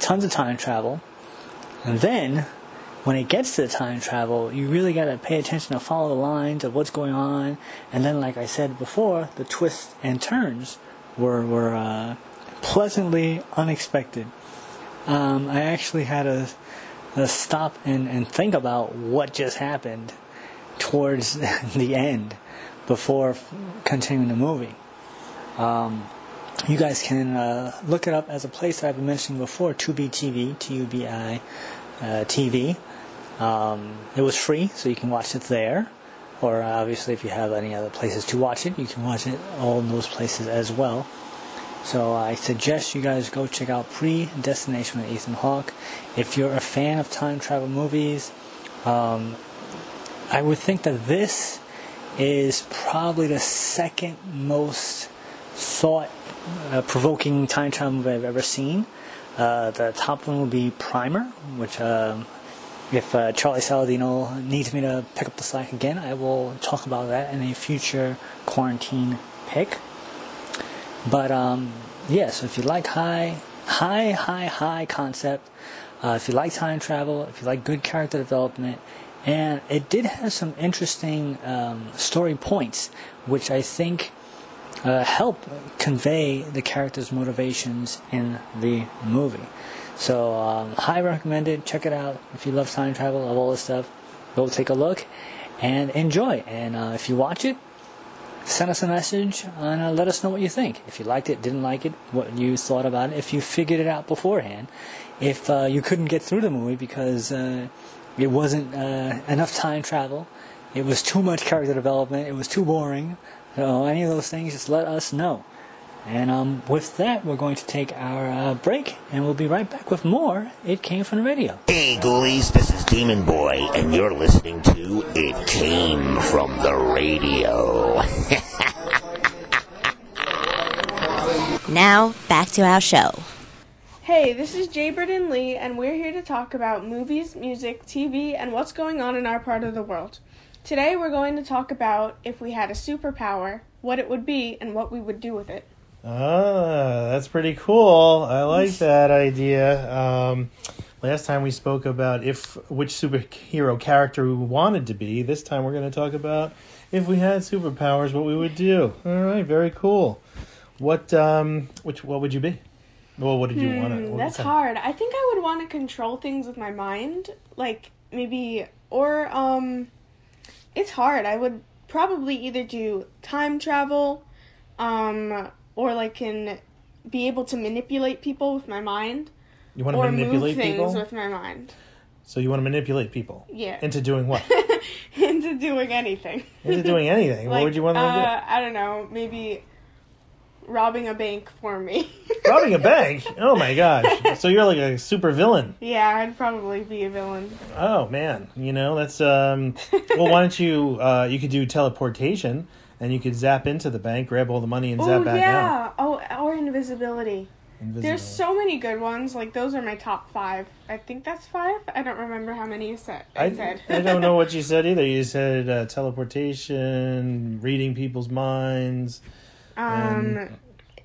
tons of time travel. And then, when it gets to the time travel, you really got to pay attention to follow the lines of what's going on. And then, like I said before, the twists and turns were, were uh, pleasantly unexpected. Um, I actually had to, to stop and, and think about what just happened towards the end before continuing the movie. Um, you guys can uh, look it up as a place that I've been mentioning before, Tubi TV, T-U-B-I uh, TV. Um, it was free, so you can watch it there. Or uh, obviously, if you have any other places to watch it, you can watch it all in those places as well. So I suggest you guys go check out Predestination with Ethan Hawke. If you're a fan of time travel movies, um, I would think that this is probably the second most thought uh, provoking time travel I've ever seen. Uh, the top one will be Primer, which um, if uh, Charlie Saladino needs me to pick up the slack again, I will talk about that in a future quarantine pick. But um, yeah, so if you like high, high, high, high concept, uh, if you like time travel, if you like good character development, and it did have some interesting um, story points, which I think uh, help convey the character's motivations in the movie. So, um, highly recommended. Check it out if you love time travel, of all this stuff. Go take a look and enjoy. And uh, if you watch it, send us a message and uh, let us know what you think. If you liked it, didn't like it, what you thought about it, if you figured it out beforehand, if uh, you couldn't get through the movie because uh, it wasn't uh, enough time travel, it was too much character development, it was too boring. So any of those things, just let us know. And um, with that, we're going to take our uh, break, and we'll be right back with more. It came from the radio. Hey, ghoulies, this is Demon Boy, and you're listening to It Came from the Radio. Now, back to our show. Hey, this is Jay Burden Lee, and we're here to talk about movies, music, TV, and what's going on in our part of the world. Today, we're going to talk about if we had a superpower, what it would be, and what we would do with it. Ah, that's pretty cool. I like that idea. Um, last time we spoke about if which superhero character we wanted to be. This time we're going to talk about if we had superpowers, what we would do. All right, very cool. What um, which what would you be? Well, what did you want to? Hmm, that's hard. I think I would want to control things with my mind, like maybe or um it's hard. I would probably either do time travel um or like can be able to manipulate people with my mind You want to manipulate move things people? with my mind. So you want to manipulate people? Yeah. Into doing what? Into doing anything. Into doing anything. what would you want them to do? uh, I don't know, maybe robbing a bank for me. Robbing a bank? Oh my gosh! So you're like a super villain. yeah, I'd probably be a villain. Oh man, you know that's um. well, why don't you? Uh, you could do teleportation, and you could zap into the bank, grab all the money, and zap Oh back out. yeah. Oh, or invisibility. There's so many good ones. Like those are my top five. I think that's five. I don't remember how many you said. I, I, said. I don't know what you said either. You said uh, teleportation, reading people's minds. Um, and-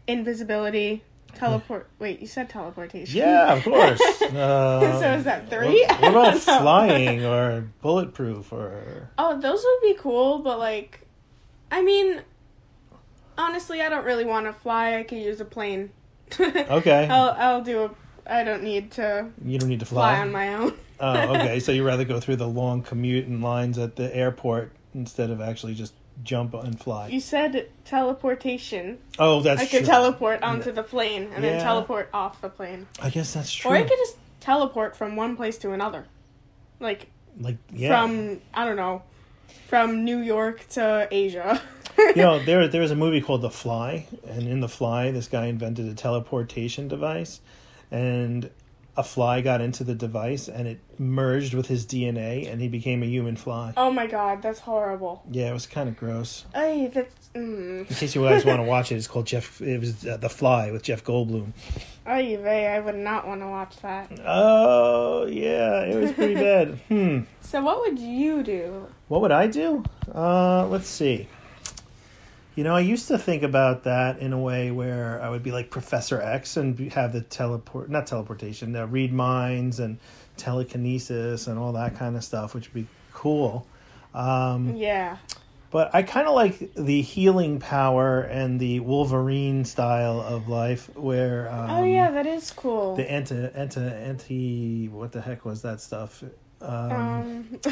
invisibility, teleport. Wait, you said teleportation. Yeah, of course. Uh, so is that three? What, what about flying or bulletproof or? Oh, those would be cool, but like, I mean, honestly, I don't really want to fly. I could use a plane. Okay. I'll I'll do a. I don't need to You don't need to fly fly. on my own. Oh, okay. So you rather go through the long commute and lines at the airport instead of actually just jump and fly. You said teleportation. Oh, that's I could teleport onto the plane and then Yeah. teleport off the plane. I guess that's true. Or I could just teleport from one place to another. Like like yeah. from I don't know, from New York to Asia. you know, there there was a movie called The Fly, and in The Fly, this guy invented a teleportation device, and a fly got into the device, and it merged with his DNA, and he became a human fly. oh my god, that's horrible. Yeah, it was kind of gross. Ay, that's mm. In case you guys want to watch it, it's called Jeff. It was uh, The Fly with Jeff Goldblum. Ay vey, I would not want to watch that. Oh yeah, it was pretty bad. Hmm. So what would you do? What would I do? Uh, let's see. You know, I used to think about that in a way where I would be like Professor X and have the teleport, not teleportation, uh, read minds and telekinesis and all that kind of stuff, which would be cool. Um, Yeah. but I kind of like the healing power and the Wolverine style of life, where um, oh yeah, that is cool. the anti anti anti what the heck was that stuff? Um,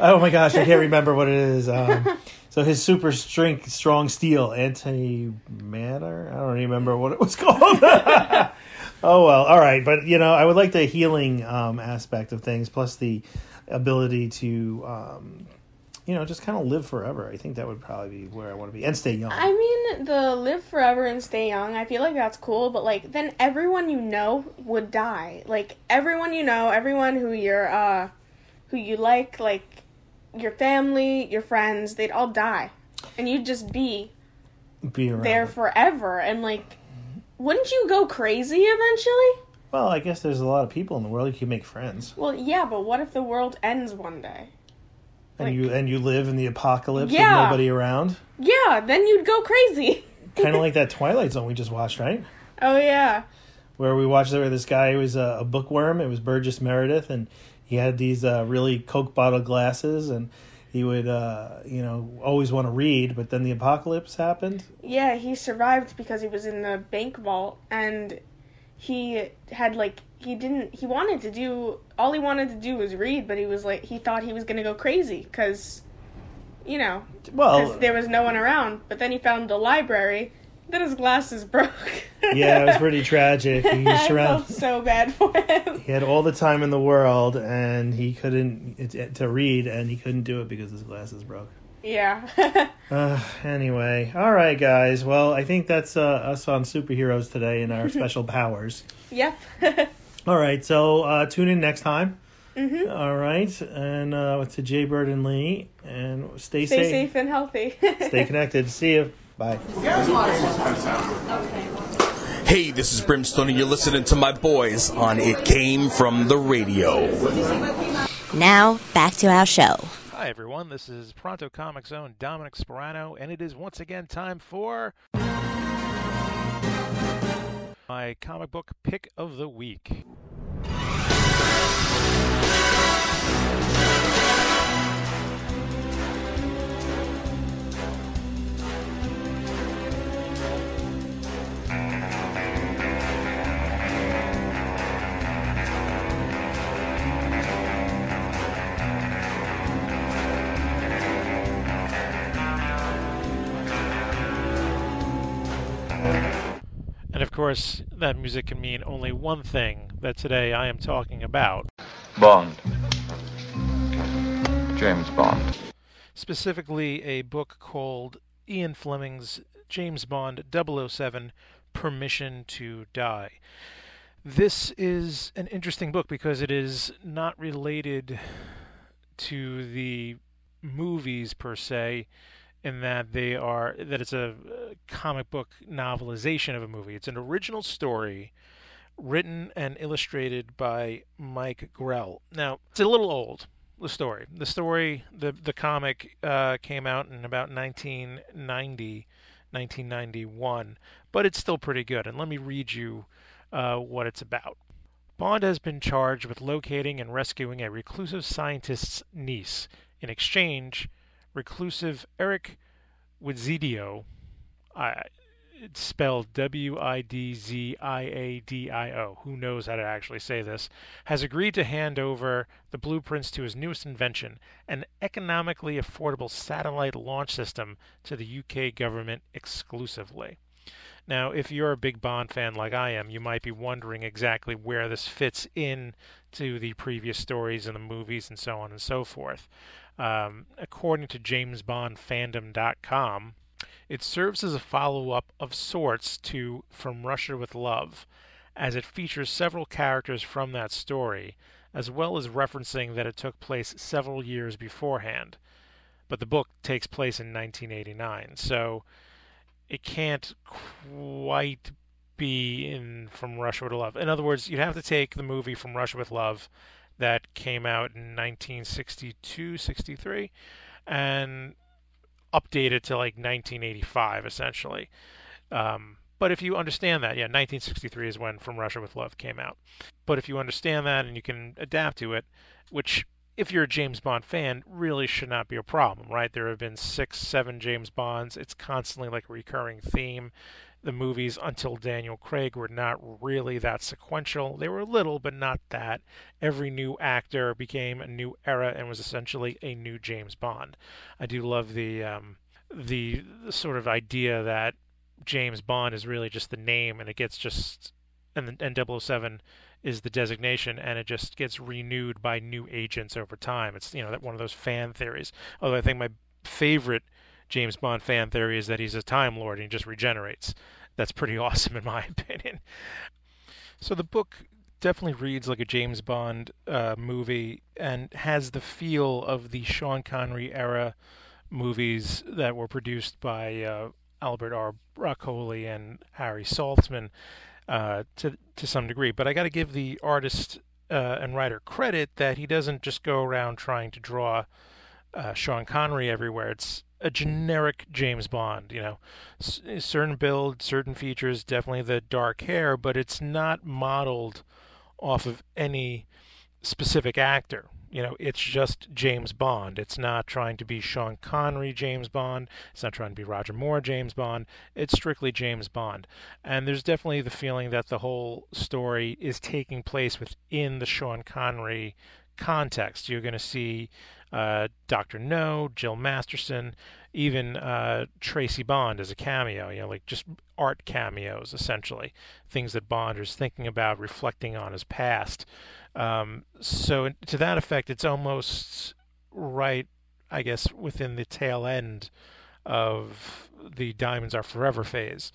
oh my gosh, I can't remember what it is. Um, so his super strength, strong steel, anti matter. I don't remember what it was called. oh well, all right. But you know, I would like the healing um, aspect of things, plus the ability to, um, you know, just kind of live forever. I think that would probably be where I want to be and stay young. I mean, the live forever and stay young, I feel like that's cool, but like then everyone you know would die. Like everyone you know, everyone who you're uh who you like, like your family, your friends, they'd all die. And you'd just be be there forever and like wouldn't you go crazy eventually? Well, I guess there's a lot of people in the world. You can make friends, Well, yeah, but what if the world ends one day? and you and you live in the apocalypse Yeah. with nobody around. Yeah, then you'd go crazy. kind of like that Twilight Zone we just watched, right? Oh yeah. Where we watched where this guy was a, a bookworm. It was Burgess Meredith, and he had these uh, really Coke bottle glasses, and he would, uh, you know, always want to read. But then the apocalypse happened. Yeah, he survived because he was in the bank vault and he had like he didn't he wanted to do all he wanted to do was read, but he was like he thought he was going to go crazy cuz you know, Well- there was no one around, but then he found the library. Then his glasses broke. Yeah, it was pretty tragic. He was I surrounded. felt so bad for him. He had all the time in the world, and he couldn't it, it- to read, and he couldn't do it because his glasses broke. Yeah. Uh, anyway, all right, guys. Well, I think that's uh, us on superheroes today and our special powers. yep. All right, so uh, tune in next time. mhm. All right, and uh, to Jay Bird and Lee, and stay, Stay safe. Stay safe and healthy. Stay connected. See you. Bye. Hey, this is Brimstone, and you're listening to my boys on It Came From the Radio. Now, back to our show. Hi, everyone. This is Pronto Comics own Dominic Sperano, and it is once again time for my comic book pick of the week. Course, that music can mean only one thing that today I am talking about. Bond. James Bond. Specifically, a book called Ian Fleming's James Bond 007 Permission to Die. This is an interesting book because it is not related to the movies per se in that they are that it's a uh, comic book novelization of a movie. It's an original story written and illustrated by Mike Grell. Now, it's a little old, the story. The story, the the comic uh, came out in about 1990, 1991, but it's still pretty good. And let me read you uh, what it's about. Bond has been charged with locating and rescuing a reclusive scientist's niece. In exchange, reclusive Eric Widziadio, I, it's spelled W I D Z I A D I O, who knows how to actually say this, has agreed to hand over the blueprints to his newest invention, an economically affordable satellite launch system to the UK government exclusively. Now, if you're a big Bond fan like I am, you might be wondering exactly where this fits in to the previous stories and the movies and so on and so forth. Um, according to JamesBondFandom.com, it serves as a follow up of sorts to From Russia with Love, as it features several characters from that story, as well as referencing that it took place several years beforehand. But the book takes place in 1989, so it can't quite be in From Russia with Love. In other words, you'd have to take the movie From Russia with Love that came out in 1962, 63, and update it to like 1985, essentially. Um, but if you understand that, yeah, 1963 is when From Russia with Love came out. But if you understand that and you can adapt to it, which if you're a James Bond fan, really should not be a problem, right? There have been six, seven James Bonds. It's constantly like a recurring theme. The movies until Daniel Craig were not really that sequential. They were little, but not that. Every new actor became a new era and was essentially a new James Bond. I do love the um, the, sort of idea that James Bond is really just the name, and it gets just and and 007 is the designation, and it just gets renewed by new agents over time. It's you know that one of those fan theories. Although I think my favorite James Bond fan theory is that he's a Time Lord and he just regenerates. That's pretty awesome in my opinion. So the book definitely reads like a James Bond uh, movie and has the feel of the Sean Connery era movies that were produced by uh, Albert R. Broccoli and Harry Saltzman. uh, to to some degree. But I got to give the artist uh, and writer credit that he doesn't just go around trying to draw uh, Sean Connery everywhere. It's a generic James Bond, you know, S- certain build, certain features, definitely the dark hair, but it's not modeled off of any specific actor. You know, it's just James Bond. It's not trying to be Sean Connery James Bond. It's not trying to be Roger Moore James Bond. It's strictly James Bond. And there's definitely the feeling that the whole story is taking place within the Sean Connery context. You're going to see uh, Dr. No, Jill Masterson, even uh, Tracy Bond as a cameo, you know, like just art cameos, essentially. Things that Bond is thinking about, reflecting on his past. Um, so, to that effect, it's almost right, I guess, within the tail end of the Diamonds Are Forever phase.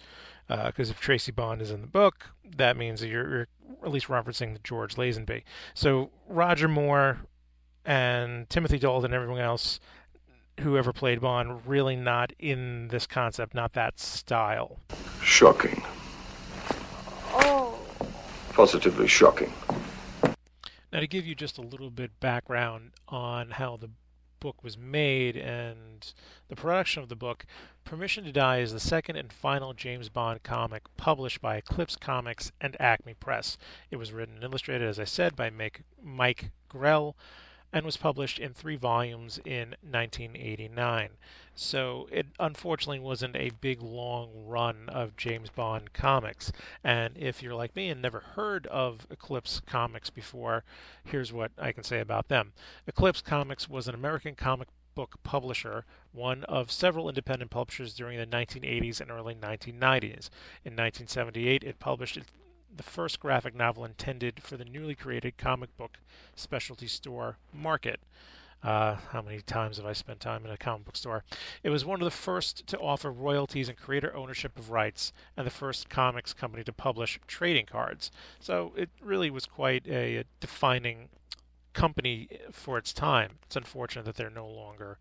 Because uh, if Tracy Bond is in the book, that means that you're, you're at least referencing George Lazenby. So Roger Moore and Timothy Dalton and everyone else who ever played Bond really not in this concept, not that style. Shocking. Oh. Positively shocking. Now, to give you just a little bit background on how the book was made and the production of the book, Permission to Die is the second and final James Bond comic published by Eclipse Comics and Acme Press. It was written and illustrated, as I said, by Mike Grell and was published in three volumes in 1989. So it unfortunately wasn't a big long run of James Bond comics. And if you're like me and never heard of Eclipse Comics before, here's what I can say about them. Eclipse Comics was an American comic book publisher, one of several independent publishers during the 1980s and early 1990s. In 1978, it published the first graphic novel intended for the newly created comic book specialty store market. Uh, how many times have I spent time in a comic book store? It was one of the first to offer royalties and creator ownership of rights, and the first comics company to publish trading cards. So it really was quite a, a defining company for its time. It's unfortunate that they're no longer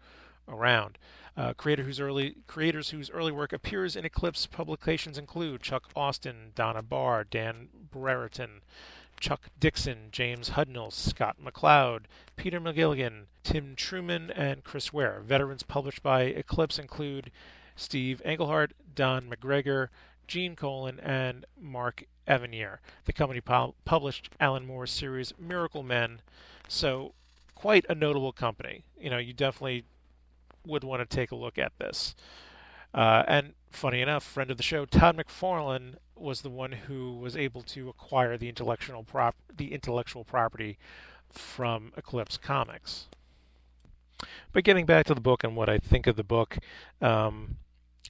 around. Uh, creator whose early creators whose early work appears in Eclipse publications include Chuck Austen, Donna Barr, Dan Brereton, Chuck Dixon, James Hudnall, Scott McCloud, Peter McGilligan, Tim Truman, and Chris Ware. Veterans published by Eclipse include Steve Englehart, Don McGregor, Gene Colan, and Mark Evanier. The company pu- published Alan Moore's series Miracleman, so quite a notable company. You know, you definitely would want to take a look at this. Uh, and funny enough, friend of the show, Todd McFarlane was the one who was able to acquire the intellectual prop the intellectual property from Eclipse Comics. But getting back to the book and what I think of the book, um,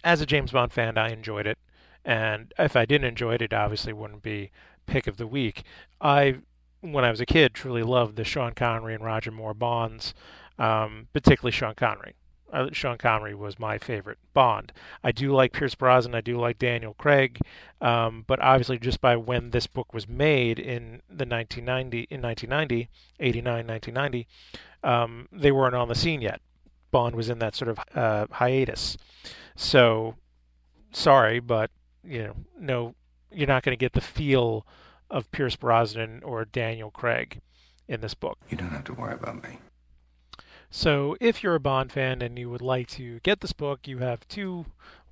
as a James Bond fan, I enjoyed it, and if I didn't enjoy it, it obviously wouldn't be pick of the week. I, when I was a kid, truly loved the Sean Connery and Roger Moore Bonds, um, particularly Sean Connery uh, Sean Connery was my favorite Bond. I do like Pierce Brosnan. I do like Daniel Craig, um, but obviously, just by when this book was made in the 1990, in 1990, 89, 1990, um, they weren't on the scene yet. Bond was in that sort of uh, hiatus. So, sorry, but you know, no, you're not going to get the feel of Pierce Brosnan or Daniel Craig in this book. You don't have to worry about me. So if you're a Bond fan and you would like to get this book, you have two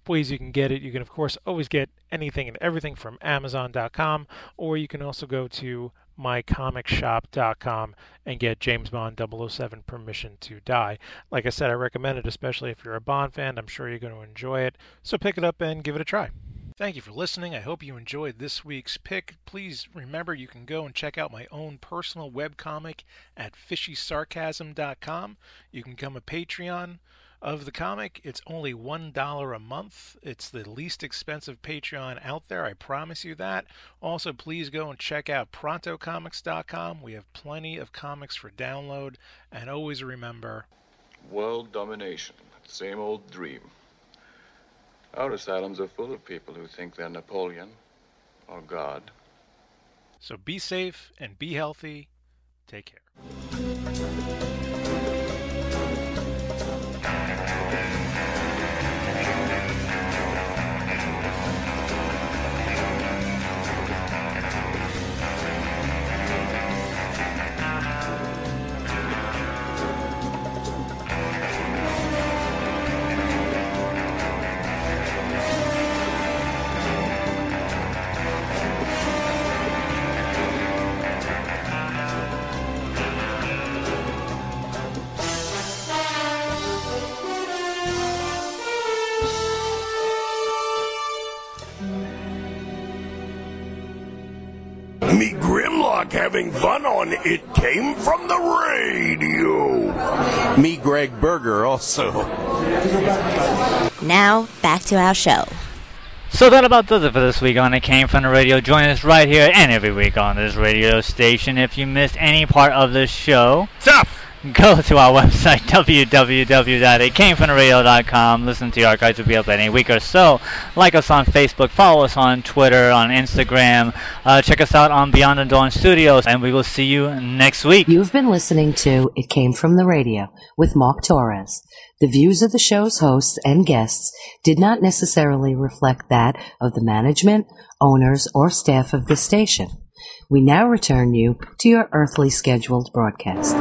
ways you can get it. You can, of course, always get anything and everything from Amazon.com, or you can also go to mycomicshop.com and get James Bond 007 Permission to Die. Like I said, I recommend it, especially if you're a Bond fan. I'm sure you're going to enjoy it. So pick it up and give it a try. Thank you for listening. I hope you enjoyed this week's pick. Please remember you can go and check out my own personal webcomic at fishysarcasm.com. You can become a Patreon of the comic. It's only $1 a month. It's the least expensive Patreon out there. I promise you that. Also, please go and check out prontocomics.com. We have plenty of comics for download. And always remember world domination. Same old dream. Our asylums are full of people who think they're Napoleon or God. So be safe and be healthy. Take care. Having fun on It Came From the Radio. Me, Greg Berger, also. Now, back to our show. So that about does it for this week on It Came From the Radio. Join us right here and every week on this radio station. If you missed any part of the show, Stuff! go to our website, www.itcamefromtheradio.com. Listen to the archives. will be up any week or so. Like us on Facebook. Follow us on Twitter, on Instagram. Uh, check us out on Beyond the Dawn Studios. And we will see you next week. You've been listening to It Came From the Radio with Mark Torres. The views of the show's hosts and guests did not necessarily reflect that of the management, owners, or staff of the station. We now return you to your earthly scheduled broadcast.